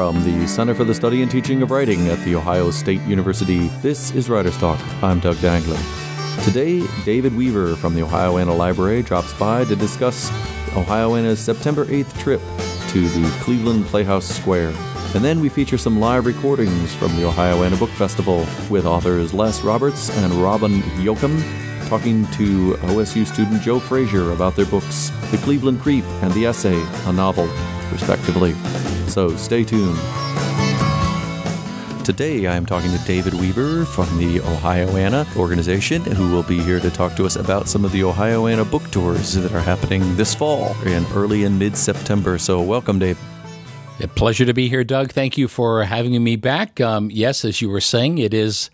from the Center for the Study and Teaching of Writing at The Ohio State University. This is Writer's Talk. I'm Doug Dangler. Today, David Weaver from the Ohioana Library drops by to discuss Ohioana's September 8th trip to the Cleveland Playhouse Square. And then we feature some live recordings from the Ohioana Book Festival with authors Les Roberts and Robin Yocum talking to OSU student Joe Frazier about their books, The Cleveland Creep and The Essay, a novel, respectively. So stay tuned. Today, I am talking to David Weaver from the Ohioana organization, who will be here to talk to us about some of the Ohioana book tours that are happening this fall and early and mid September. So, welcome, Dave. A pleasure to be here, Doug. Thank you for having me back. Um, yes, as you were saying, it is.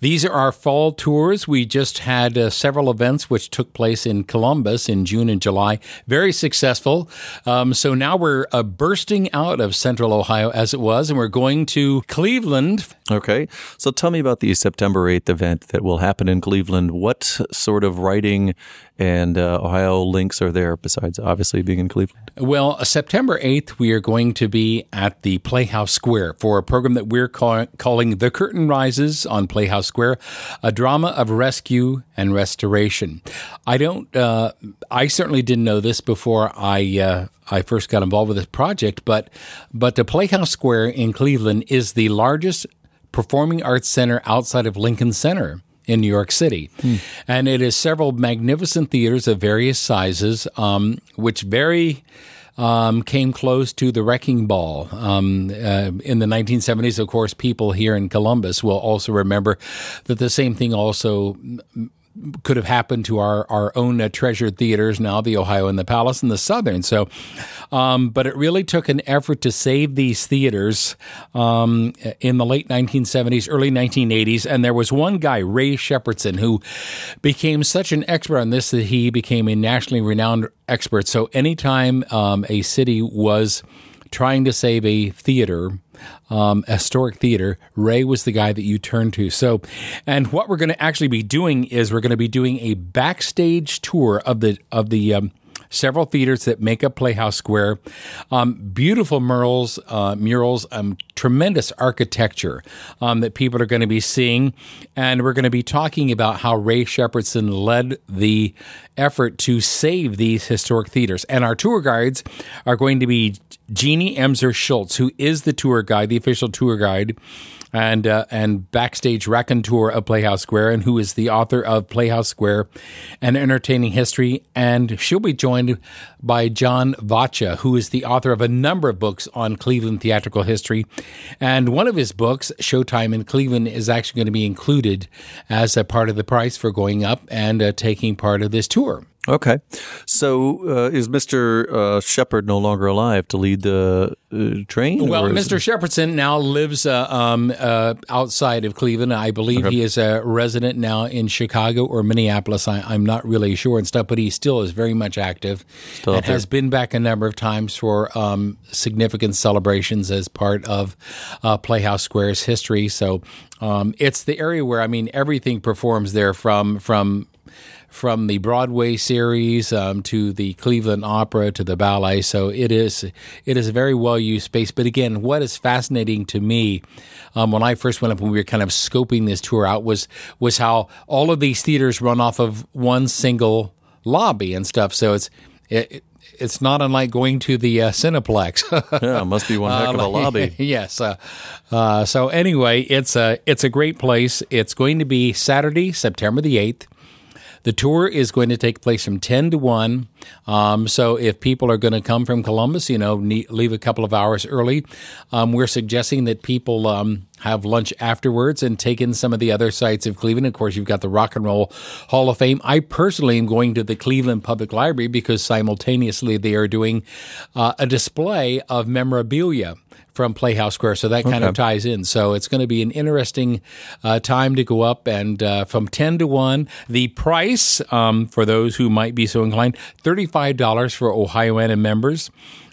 These are our fall tours. We just had uh, several events which took place in Columbus in June and July. Very successful. Um, so now we're uh, bursting out of Central Ohio as it was, and we're going to Cleveland. Okay, so tell me about the September eighth event that will happen in Cleveland. What sort of writing and uh, Ohio links are there besides obviously being in Cleveland? Well, September 8th, we are going to be at the Playhouse Square for a program that we're call- calling The Curtain Rises on Playhouse Square, a drama of rescue and restoration. I don't, uh, I certainly didn't know this before I, uh, I first got involved with this project, but, but the Playhouse Square in Cleveland is the largest performing arts center outside of Lincoln Center in New York City. Hmm. And it is several magnificent theaters of various sizes, um, which very um, came close to the wrecking ball. Um, uh, in the 1970s, of course, people here in Columbus will also remember that the same thing also could have happened to our our own uh, treasured theaters now, the Ohio and the Palace and the Southern. So, um, but it really took an effort to save these theaters um, in the late 1970s, early 1980s. And there was one guy, Ray Shepardson, who became such an expert on this that he became a nationally renowned expert. So anytime um, a city was trying to save a theater, um, historic theater, Ray was the guy that you turned to. So, and what we're going to actually be doing is we're going to be doing a backstage tour of the of the um, several theaters that make up Playhouse Square. Um, beautiful murals, uh, murals, um, tremendous architecture um, that people are going to be seeing. And we're going to be talking about how Ray Shepardson led the effort to save these historic theaters. And our tour guides are going to be Jeannie Emser Schultz, who is the tour guide, the official tour guide and uh, and backstage raconteur of Playhouse Square, and who is the author of Playhouse Square, an entertaining history. And she'll be joined by John Vacha, who is the author of a number of books on Cleveland theatrical history. And one of his books, Showtime in Cleveland, is actually going to be included as a part of the price for going up and uh, taking part of this tour. Okay. So uh, is Mr. Uh, Shepard no longer alive to lead the uh, train? Well, Mr. Shepardson now lives uh, um, uh, outside of Cleveland. I believe okay. he is a resident now in Chicago or Minneapolis. I, am not really sure and stuff, but he still is very much active still and has been back a number of times for um, significant celebrations as part of uh, Playhouse Square's history. So um, it's the area where, I mean, everything performs there from from from the Broadway series um, to the Cleveland Opera to the ballet. So it is it is a very well used space. But again, what is fascinating to me um, when I first went up and we were kind of scoping this tour out was was how all of these theaters run off of one single lobby and stuff. So it's it, it's not unlike going to the uh, Cineplex. yeah, must be one heck of a lobby. yes. Uh, uh, so anyway, it's a it's a great place. It's going to be Saturday, September the eighth. The tour is going to take place from 10 to 1. Um, so if people are going to come from Columbus, you know, leave a couple of hours early. Um, we're suggesting that people um, have lunch afterwards and take in some of the other sites of Cleveland. Of course, you've got the Rock and Roll Hall of Fame. I personally am going to the Cleveland Public Library because simultaneously they are doing uh, a display of memorabilia from Playhouse Square. So that kind okay. of ties in. So it's going to be an interesting uh, time to go up and uh, from 10 to 1. The price um, for those who might be so inclined $35 for Ohioana members.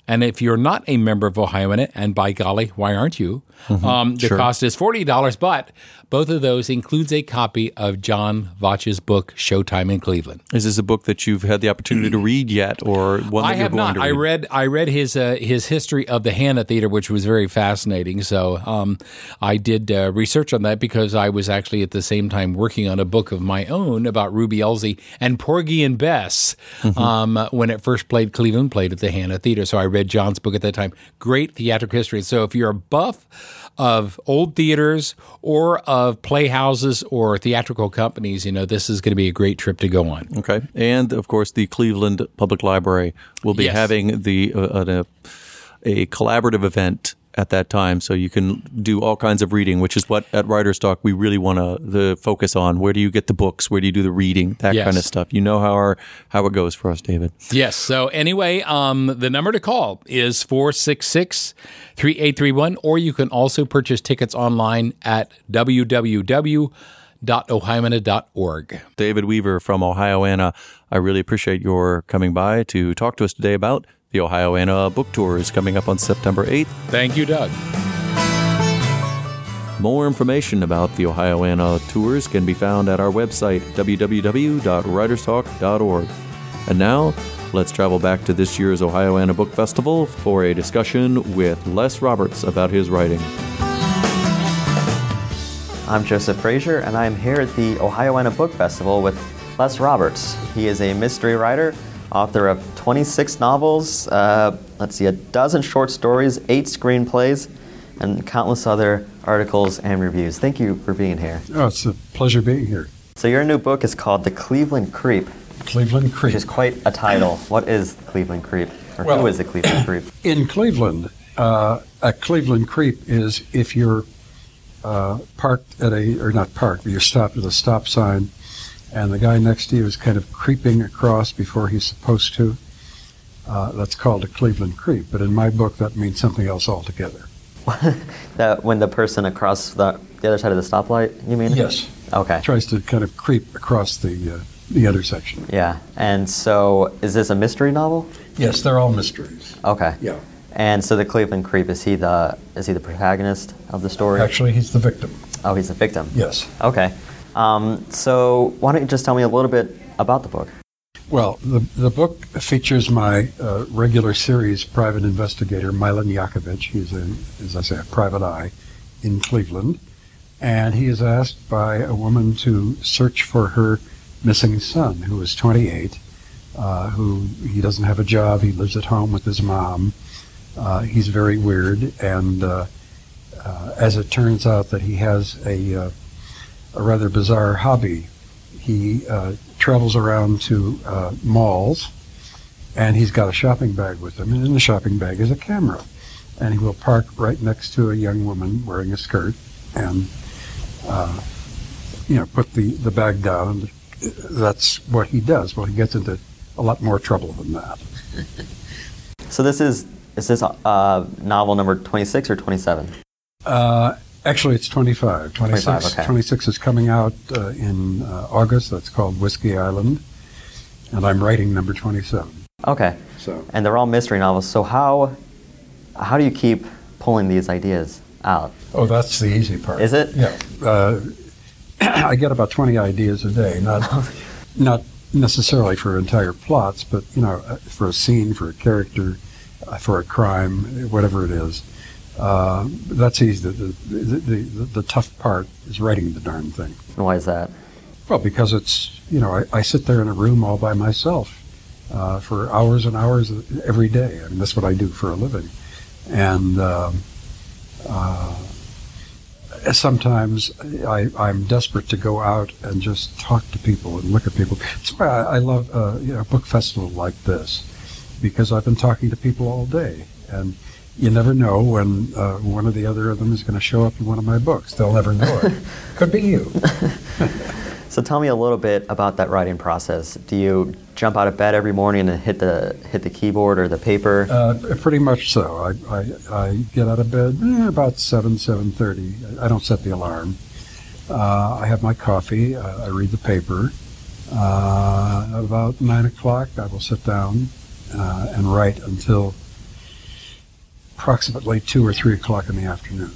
And if you're not a member of Ohioana, and by golly, why aren't you? Um, the Sure. cost is forty dollars, but both of those includes a copy of John Voch's book Showtime in Cleveland. Is this a book that you've had the opportunity to read yet, or one that I have not. I read? I read his uh, his history of the Hanna Theater, which was very fascinating. So um, I did uh, research on that because I was actually at the same time working on a book of my own about Ruby Elzy and Porgy and Bess Mm-hmm. um, when it first played Cleveland, played at the Hanna Theater. So I read John's book at that time. Great theatrical history. So if you're a buff of old theaters or of playhouses or theatrical companies, you know this is going to be a great trip to go on. Okay, and of course, the Cleveland Public Library will be Yes. having the uh, a, a collaborative event at that time, so you can do all kinds of reading, which is what at Writer's Talk we really want to the focus on. Where do you get the books? Where do you do the reading? That Yes. kind of stuff. You know how our how it goes for us, David. Yes. So anyway, um, the number to call is 466-3831, or you can also purchase tickets online at www www.ohioana.org. David Weaver from Ohioana. I really appreciate your coming by to talk to us today about the Ohioana book Tour is coming up on September 8th. Thank you, Doug. More information about the Ohioana tours can be found at our website, www.writerstalk.org. And now, let's travel back to this year's Ohioana Book Festival for a discussion with Les Roberts about his writing. I'm Joseph Frazier, and I'm here at the Ohioana Book Festival with Les Roberts. He is a mystery writer, author of 26 novels, uh, let's see, a dozen short stories, eight screenplays, and countless other articles and reviews. Thank you for being here. Oh, it's a pleasure being here. So, your new book is called The Cleveland Creep, Cleveland Creep. which is quite a title. What is the Cleveland Creep? Or who Well- is the Cleveland Creep? In Cleveland, uh, a Cleveland creep is if you're uh, parked at a, or not parked, but you're stopped at a stop sign and the guy next to you is kind of creeping across before he's supposed to. Uh, that's called a Cleveland creep. But in my book, that means something else altogether. that when the person across the, the other side of the stoplight, you mean? Yes. Okay. Tries to kind of creep across the, uh, the intersection. Yeah. And so, is this a mystery novel? Yes, they're all mysteries. Okay. Yeah. And so the Cleveland Creep is he the is he the protagonist of the story? Actually, he's the victim. Oh, he's the victim. Yes. Okay. Um, so why don't you just tell me a little bit about the book? Well, the, the book features my uh, regular series private investigator, Milan Jacovich. He's, a, as I say, a private eye in Cleveland. And he is asked by a woman to search for her missing son, who is 28, uh, who he doesn't have a job. He lives at home with his mom. Uh, he's very weird. And uh, uh, as it turns out, that he has a, uh, a rather bizarre hobby. He uh, travels around to uh, malls, and he's got a shopping bag with him, and in the shopping bag is a camera. And he will park right next to a young woman wearing a skirt, and uh, you know, put the, the bag down. And that's what he does. Well, he gets into a lot more trouble than that. So this is is this uh, novel number twenty six or twenty seven? Actually, it's 25. 26, 25, okay. 26 is coming out uh, in uh, August. That's called Whiskey Island. And I'm writing number 27. Okay. So. And they're all mystery novels. So how how do you keep pulling these ideas out? Oh, that's the easy part. Is it? Yeah. Uh, I get about 20 ideas a day, not not necessarily for entire plots, but you know, uh, for a scene, for a character, uh, for a crime, whatever it is. Uh, that's easy. The, the, the, the, the tough part is writing the darn thing. Why is that? Well, because it's you know, I, I sit there in a room all by myself uh, for hours and hours every day. I mean, that's what I do for a living, and. Um, uh, sometimes I, I'm desperate to go out and just talk to people and look at people. That's why I, I love uh, you know, a book festival like this, because I've been talking to people all day, and you never know when uh, one or the other of them is going to show up in one of my books. They'll never know it. Could be you. So tell me a little bit about that writing process. Do you jump out of bed every morning and hit the hit the keyboard or the paper? Uh, pretty much so. I, I, I get out of bed eh, about seven seven thirty. I don't set the alarm. Uh, I have my coffee. Uh, I read the paper. Uh, about nine o'clock, I will sit down uh, and write until approximately two or three o'clock in the afternoon,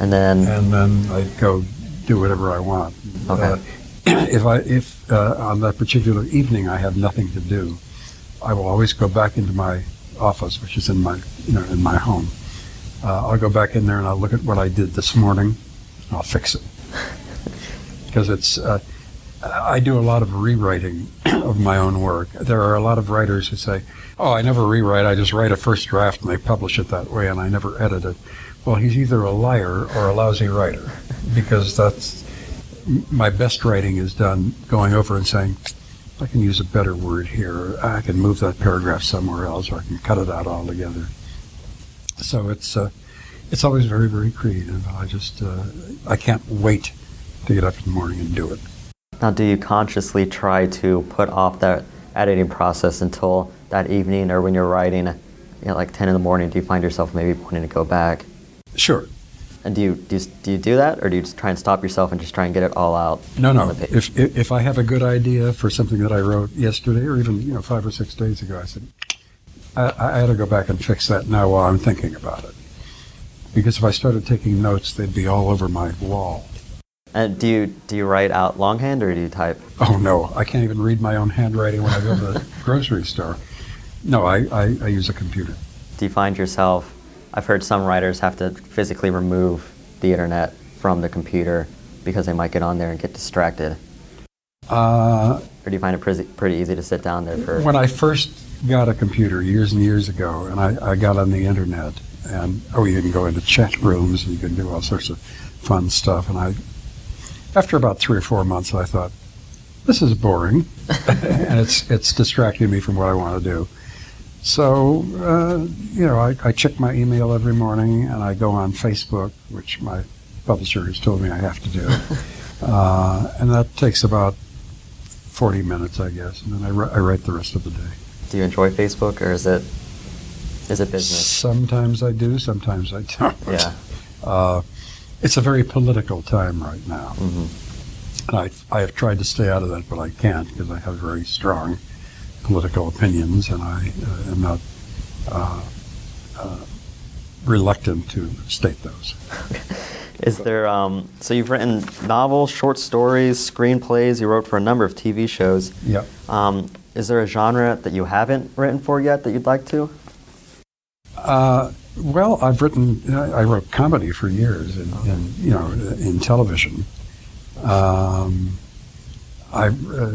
And then, and then I go do whatever I want. Okay. Uh, if I if uh, on that particular evening I have nothing to do, I will always go back into my office, which is in my you know in my home. Uh, I'll go back in there and I'll look at what I did this morning. I'll fix it because it's. I do a lot of rewriting of my own work. There are a lot of writers who say, "Oh, I never rewrite. I just write a first draft and they publish it that way, and I never edit it." Well, he's either a liar or a lousy writer, because that's my best writing is done going over and saying, "I can use a better word here. I can move that paragraph somewhere else, or I can cut it out altogether." So it's uh, it's always very very creative. I just uh, I can't wait to get up in the morning and do it. Now do you consciously try to put off that editing process until that evening or when you're writing, you know, like 10 in the morning, do you find yourself maybe wanting to go back? Sure. And do you, do you, do you do that or do you just try and stop yourself and just try and get it all out? No, no. If, if if I have a good idea for something that I wrote yesterday, or even you know five or six days ago, I said I, I had to go back and fix that now while I'm thinking about it. Because if I started taking notes, they'd be all over my wall. And do you, do you write out longhand or do you type? Oh no, I can't even read my own handwriting when I go to the grocery store. No, I, I, I use a computer. Do you find yourself, I've heard some writers have to physically remove the internet from the computer because they might get on there and get distracted. Uh, Or do you find it pretty, pretty easy to sit down there for? when I first got a computer years and years ago, and I, I got on the internet, and oh, you can go into chat rooms and you can do all sorts of fun stuff. And I, after about three or four months, I thought, this is boring, and it's it's distracting me from what I want to do. So, uh, you know, I, I check my email every morning, and I go on Facebook, which my publisher has told me I have to do, uh, and that takes about 40 minutes, I guess, and then I, ri- I write the rest of the day. Do you enjoy Facebook or is it, is it business? Sometimes I do, sometimes I don't. Yeah. Uh, it's a very political time right now. hmm And I, I have tried to stay out of that, but I can't because I have very strong political opinions and I uh, am not uh, uh, reluctant to state those. Is there, um, so you've written novels, short stories, screenplays, you wrote for a number of TV shows. Yeah. Um, is there a genre that you haven't written for yet that you'd like to? Well, I've written, I wrote comedy for years in, in you know, in television. Um, I've uh,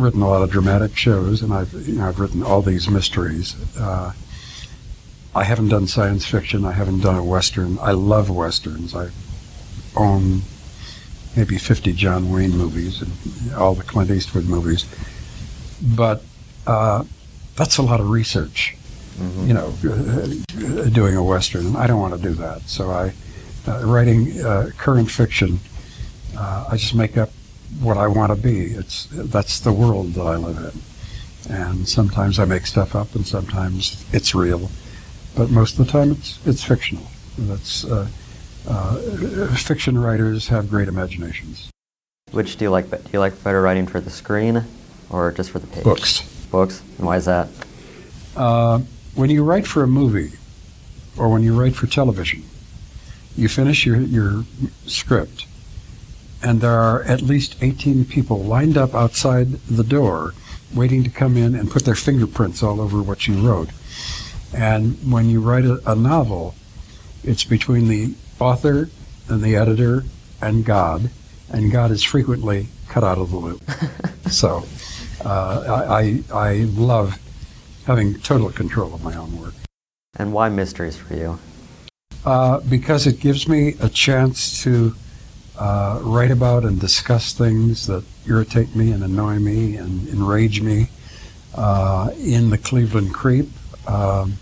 written a lot of dramatic shows, and I've, you know, I've written all these mysteries. Uh, I haven't done science fiction. I haven't done a western. I love westerns. I own maybe 50 John Wayne movies and all the Clint Eastwood movies. But uh, that's a lot of research Mhm. you know, uh, doing a western. I don't want to do that. So I, uh, writing uh, current fiction, uh, I just make up what I want to be. It's that's the world that I live in, and sometimes I make stuff up, and sometimes it's real, but most of the time it's it's fictional. That's uh, uh, fiction writers have great imaginations. Which do you like? Do you like better writing for the screen or just for the page? Books. Books. And why is that? Uh, when you write for a movie or when you write for television, you finish your, your script, and there are at least 18 people lined up outside the door waiting to come in and put their fingerprints all over what you wrote. And when you write a, a novel, it's between the author and the editor and God, and God is frequently cut out of the loop. so uh, I, I, I love having total control of my own work And why mysteries for you? uh, because it gives me a chance to uh, write about and discuss things that irritate me and annoy me and enrage me. Uh, in the Cleveland Creep, um,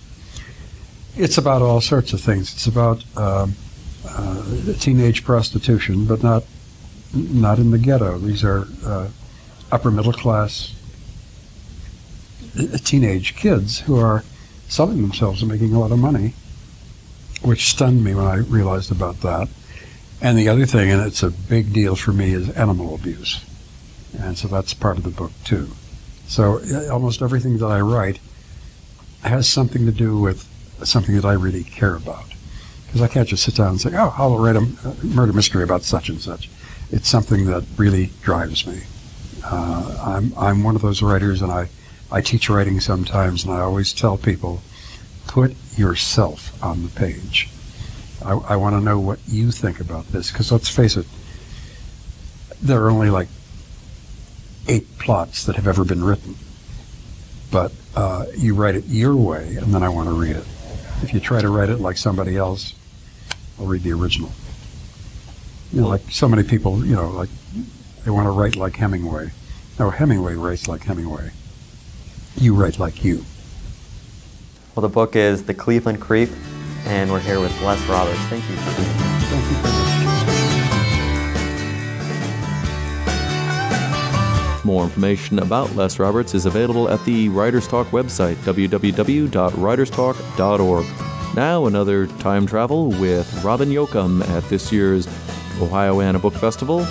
it's about all sorts of things. It's about um, uh, teenage prostitution, but not not in the ghetto. These are uh, upper middle class teenage kids who are selling themselves and making a lot of money, which stunned me when I realized about that. And the other thing, and it's a big deal for me, is animal abuse. And so that's part of the book, too. So uh, almost everything that I write has something to do with something that I really care about. Because I can't just sit down and say, oh, I'll write a murder mystery about such and such. It's something that really drives me. Uh, I'm, I'm one of those writers, and I, I teach writing sometimes, and I always tell people, put yourself on the page. I, I want to know what you think about this, because let's face it, there are only like eight plots that have ever been written. But uh, you write it your way, and then I want to read it. If you try to write it like somebody else, I'll read the original. You know, like so many people, you know, like they want to write like Hemingway. No, Hemingway writes like Hemingway. You write like you. Well, the book is The Cleveland Creep, and we're here with Les Roberts. Thank you for being here. Thank you very much. More information about Les Roberts is available at the Writers Talk website, www.writerstalk.org. Now, another time travel with Robin Yocum at this year's Ohioana Book Festival.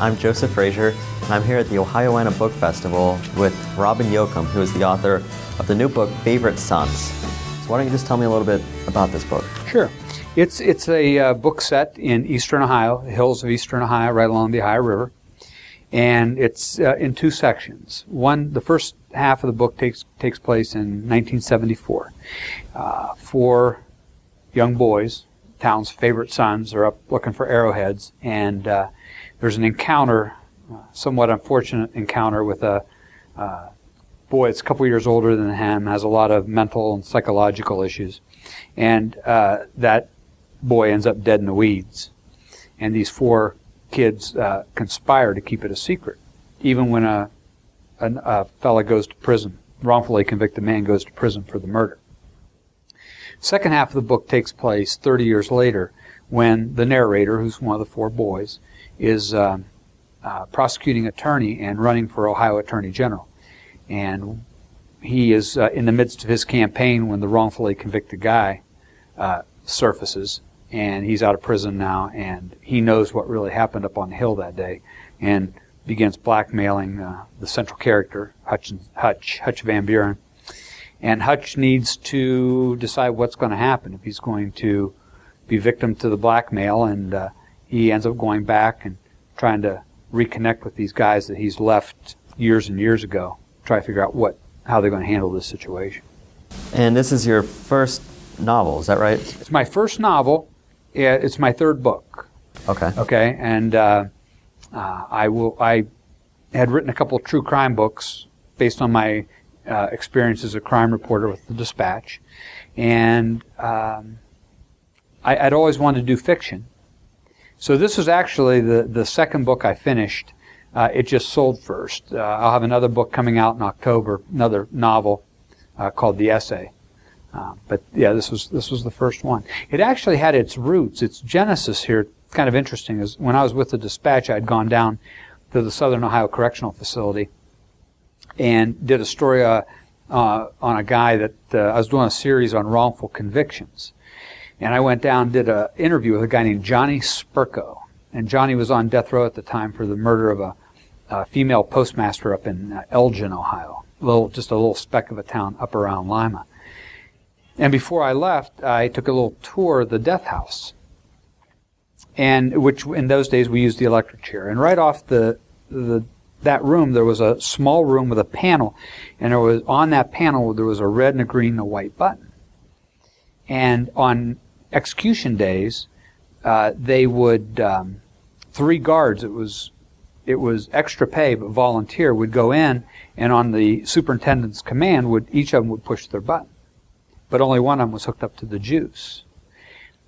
I'm Joseph Frazier, and I'm here at the Ohioana Book Festival with Robin Yocum, who is the author of the new book Favorite Sons. So why don't you just tell me a little bit about this book? Sure. It's it's a uh, book set in eastern Ohio, the hills of eastern Ohio, right along the Ohio River, and it's uh, in two sections. One, the first half of the book takes takes place in 1974. Uh, four young boys, town's favorite sons, are up looking for arrowheads, and uh, there's an encounter, somewhat unfortunate encounter with a uh, boy that's a couple years older than him, has a lot of mental and psychological issues, and uh, that boy ends up dead in the weeds. And these four kids uh, conspire to keep it a secret, even when a, a, a fella goes to prison, wrongfully convicted man goes to prison for the murder. Second half of the book takes place 30 years later when the narrator, who's one of the four boys, is uh, uh, prosecuting attorney and running for Ohio Attorney General. And he is uh, in the midst of his campaign when the wrongfully convicted guy uh, surfaces and he's out of prison now, and he knows what really happened up on the hill that day, and begins blackmailing uh, the central character, Hutch, Hutch, Hutch Van Buren. And Hutch needs to decide what's going to happen if he's going to be victim to the blackmail, and uh, he ends up going back and trying to reconnect with these guys that he's left years and years ago, try to figure out what how they're going to handle this situation. And this is your first novel, is that right? It's my first novel. It's my third book. Okay. Okay, and uh, uh, I will. I had written a couple of true crime books based on my uh, experience as a crime reporter with the Dispatch, and um, I, would always wanted to do fiction. So this was actually the the second book I finished. Uh, it just sold first. Uh, I'll have another book coming out in October, another novel uh, called The Essay. Uh, but yeah, this was this was the first one. It actually had its roots, its genesis here. Kind of interesting is when I was with the dispatch, I'd gone down to the Southern Ohio Correctional Facility and did a story uh, uh, on a guy that I was doing a series on wrongful convictions, and I went down and did an interview with a guy named Johnny Spirko, and Johnny was on death row at the time for the murder of a, a female postmaster up in uh, Elgin, Ohio, little just a little speck of a town up around Lima. And before I left, I took a little tour of the death house. And which in those days we used the electric chair. And right off the, the that room there was a small room with a panel, and there was on that panel there was a red and a green and a white button. And on execution days, uh, they would um, three guards. It was it was extra pay, but volunteer would go in, and on the superintendent's command, would each of them would push their button but only one of them was hooked up to the juice.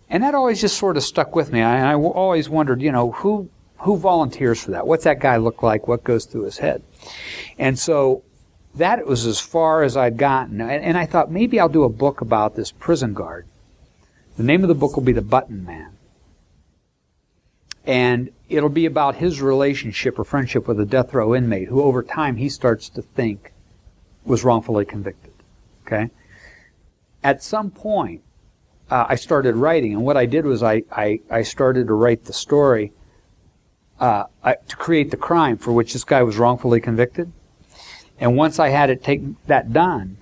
And that always just sort of stuck with me. I, I always wondered, you know, who who volunteers for that? What's that guy look like? What goes through his head? And so that was as far as I'd gotten. And, and I thought maybe I'll do a book about this prison guard. The name of the book will be The Button Man. And it'll be about his relationship or friendship with a death row inmate who over time he starts to think was wrongfully convicted. Okay? at some point, uh, I started writing, and what I did was I, I, I started to write the story uh, I, to create the crime for which this guy was wrongfully convicted. And once I had it take that done,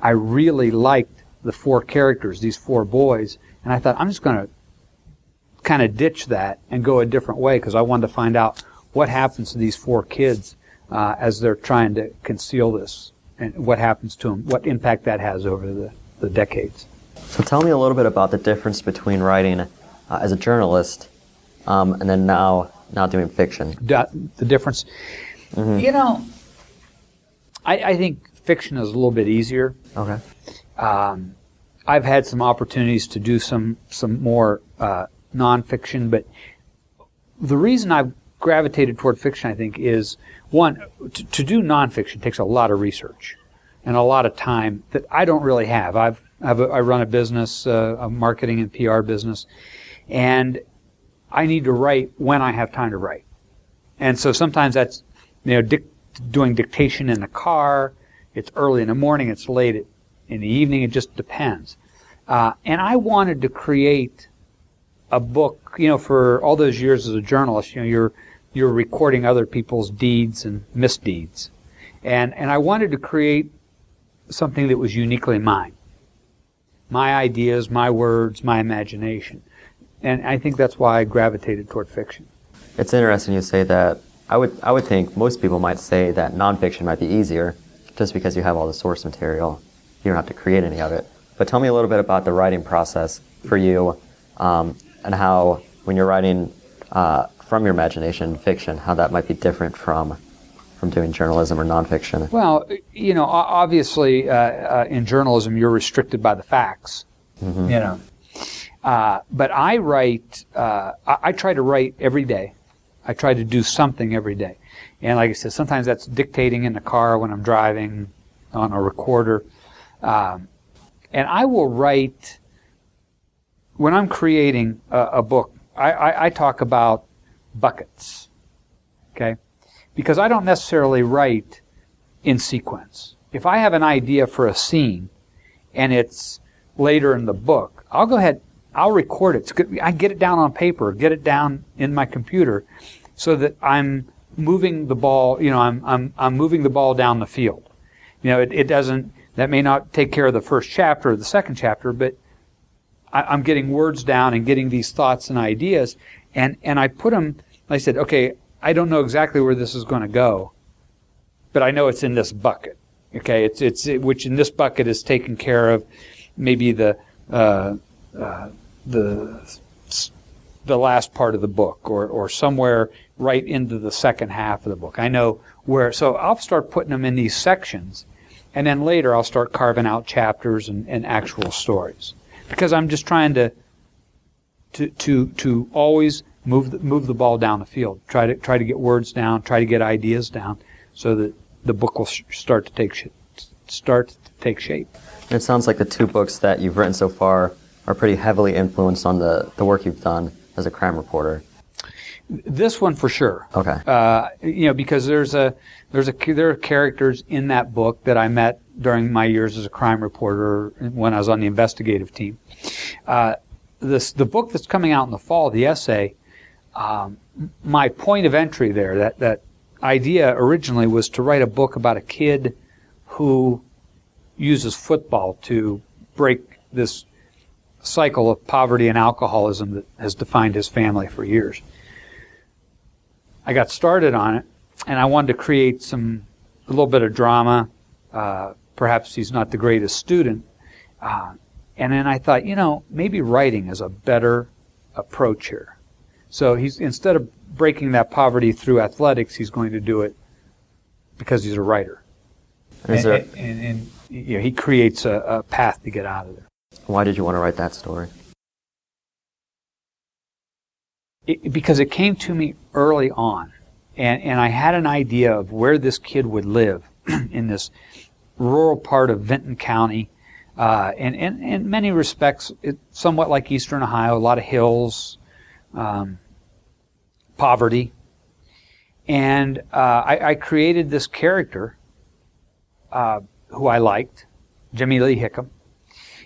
I really liked the four characters, these four boys, and I thought I'm just going to kind of ditch that and go a different way because I wanted to find out what happens to these four kids uh, as they're trying to conceal this and what happens to them, what impact that has over the, the decades. So tell me a little bit about the difference between writing uh, as a journalist um, and then now now doing fiction. the difference, mm-hmm. you know, I, I, think fiction is a little bit easier. Okay. Um, I've had some opportunities to do some some more uh, nonfiction, but the reason I've gravitated toward fiction, I think, is one to, to do nonfiction takes a lot of research and a lot of time that I don't really have. I've, I've I run a business, uh, a marketing and PR business, and I need to write when I have time to write. And so sometimes that's you know dic- doing dictation in the car. It's early in the morning. It's late in the evening. It just depends. Uh, and I wanted to create a book. You know, for all those years as a journalist, you know, you're you're recording other people's deeds and misdeeds. And, and I wanted to create something that was uniquely mine. My ideas, my words, my imagination. And I think that's why I gravitated toward fiction. It's interesting you say that. I would, I would think most people might say that nonfiction might be easier just because you have all the source material. You don't have to create any of it. But tell me a little bit about the writing process for you um, and how, when you're writing uh, from your imagination fiction, how that might be different from from doing journalism or nonfiction. Well, you know, obviously, uh, uh, in journalism, you're restricted by the facts. Mm-hmm. You know, uh, but I write. Uh, I, I, try to write every day. I try to do something every day, and like I said, sometimes that's dictating in the car when I'm driving on a recorder, um, and I will write when I'm creating a, a book. I, I, I talk about buckets. Okay? Because I don't necessarily write in sequence. If I have an idea for a scene and it's later in the book, I'll go ahead, I'll record it. I get it down on paper, get it down in my computer so that I'm moving the ball, you know, I'm, I'm, I'm moving the ball down the field. You know, it, it doesn't, that may not take care of the first chapter or the second chapter, but I, am getting words down and getting these thoughts and ideas, and and I put them. I said, okay, I don't know exactly where this is going to go, but I know it's in this bucket. Okay, it's it's it, which in this bucket is taken care of. Maybe the uh, uh, the the last part of the book, or or somewhere right into the second half of the book. I know where. So I'll start putting them in these sections, and then later I'll start carving out chapters and, and actual stories because I'm just trying to to to to always move the, move the ball down the field. Try to try to get words down. Try to get ideas down, so that the book will sh- start to take sh- start to take shape. it sounds like the two books that you've written so far are pretty heavily influenced on the the work you've done as a crime reporter. This one for sure. Okay. Uh, you know, because there's a there's a there are characters in that book that I met during my years as a crime reporter when I was on the investigative team. Uh, this the book that's coming out in the fall, the essay, um, my point of entry there, that that idea originally was to write a book about a kid who uses football to break this cycle of poverty and alcoholism that has defined his family for years. I got started on it, and I wanted to create some a little bit of drama. Uh, perhaps he's not the greatest student, uh, and then I thought, you know, maybe writing is a better approach here. So he's instead of breaking that poverty through athletics, he's going to do it because he's a writer. And, there, and, and, and you know, he creates a, a path to get out of there. Why did you want to write that story? It, because it came to me early on, and, and I had an idea of where this kid would live in this rural part of Vinton County uh, and, and, in many respects, it's somewhat like Eastern Ohio, a lot of hills, um, poverty. And uh, I, I, created this character uh, who I liked, Jimmy Lee Hickam.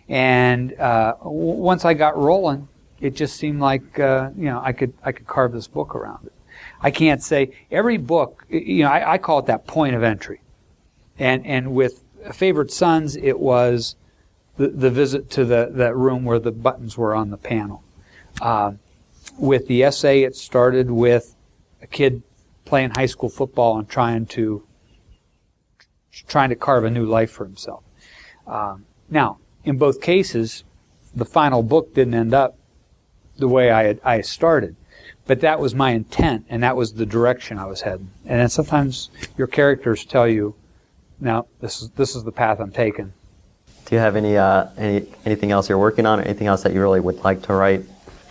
And uh, once I got rolling, it just seemed like uh, you know I could I could carve this book around it. I can't say every book. You know, I, I call it that point of entry, and and with favorite sons, it was the, the visit to the that room where the buttons were on the panel. Uh, with the essay, it started with a kid playing high school football and trying to trying to carve a new life for himself. Um, now, in both cases, the final book didn't end up the way I had, I started, but that was my intent, and that was the direction I was heading. And then sometimes your characters tell you, "Now, this is this is the path I'm taking." Do you have any, uh, any anything else you're working on, or anything else that you really would like to write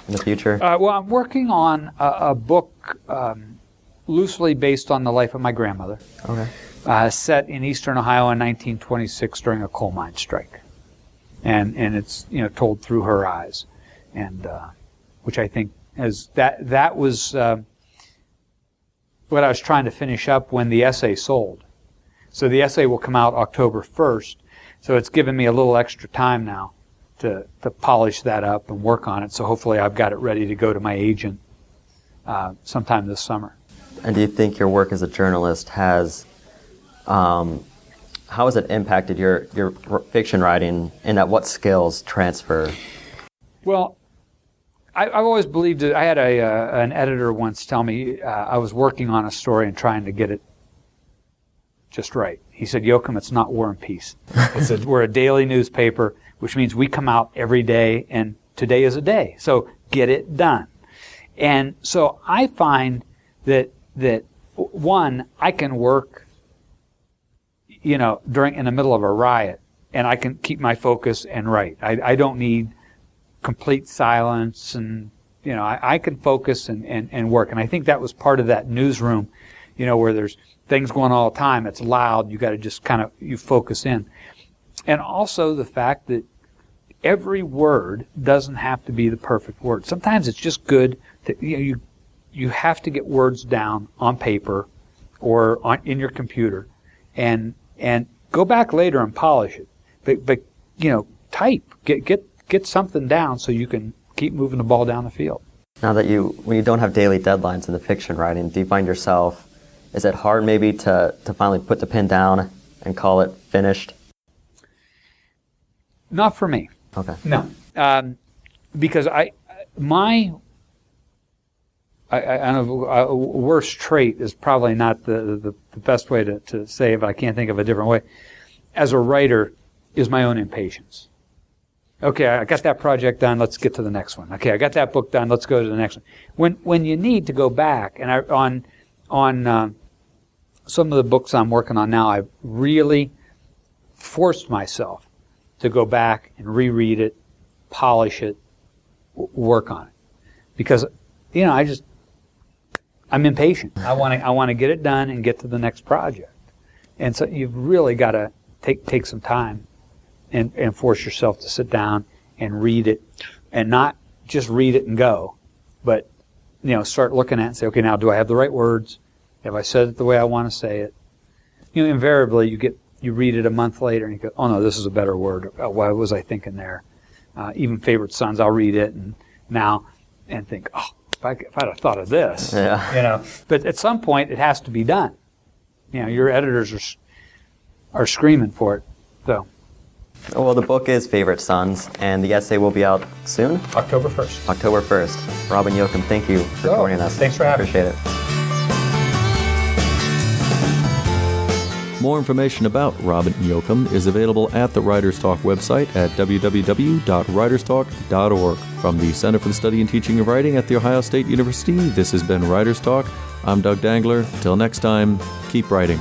in the future? Uh, well, I'm working on a, a book um, loosely based on the life of my grandmother, Okay. uh, set in eastern Ohio in 1926 during a coal mine strike, and and it's you know told through her eyes, and uh, which I think as that that was uh, what I was trying to finish up when the essay sold. So the essay will come out October 1st. So it's given me a little extra time now to, to polish that up and work on it. So hopefully I've got it ready to go to my agent uh, sometime this summer. And do you think your work as a journalist has, um, how has it impacted your, your fiction writing and at what skills transfer? Well, I, I've always believed that I had a, uh, an editor once tell me uh, I was working on a story and trying to get it just right. He said, Yocum, it's not War and Peace. It's a, we're a daily newspaper, which means we come out every day, and today is a day. So get it done. And so I find that that one, I can work, you know, during in the middle of a riot, and I can keep my focus and write. I, I don't need complete silence, and you know, I, I can focus and, and, and work. And I think that was part of that newsroom, you know, where there's things going all the time. It's loud. You got to just kind of you focus in, and also the fact that every word doesn't have to be the perfect word. Sometimes it's just good to you know, you you have to get words down on paper or on, in your computer, and and go back later and polish it. But but you know type get get get something down so you can keep moving the ball down the field. Now that you, when you don't have daily deadlines in the fiction writing, do you find yourself, is it hard maybe to, to finally put the pen down and call it finished? Not for me. Okay. No, um, because I my I, I, I don't know, a worst trait is probably not the, the, the best way to, to say it, but I can't think of a different way. As a writer, is my own impatience. Okay, I got that project done. Let's get to the next one. Okay, I got that book done. Let's go to the next one. When when you need to go back, and I, on on uh, some of the books I'm working on now, I've really forced myself to go back and reread it, polish it, w- work on it, because you know I just I'm impatient. I want to I want to get it done and get to the next project, and so you've really got to take take some time and, and force yourself to sit down and read it, and not just read it and go, but you know start looking at it and say, okay, now do I have the right words? Have I said it the way I want to say it? You know, invariably you get you read it a month later and you go, oh no, this is a better word. Uh, Why was I thinking there? Uh, even favorite sons, I'll read it and now and think, oh, if, I, if I'd have thought of this, Yeah. you know. But at some point, it has to be done. You know, your editors are are screaming for it. So Well, the book is Favorite Sons, and the essay will be out soon, October first. October 1st. Robin Yocum, thank you for Oh, joining us. thanks for having me. Appreciate it. More information about Robin Yocum is available at the Writers Talk website at www.writerstalk.org. From the Center for the Study and Teaching of Writing at The Ohio State University, this has been Writers Talk. I'm Doug Dangler. Till next time, keep writing.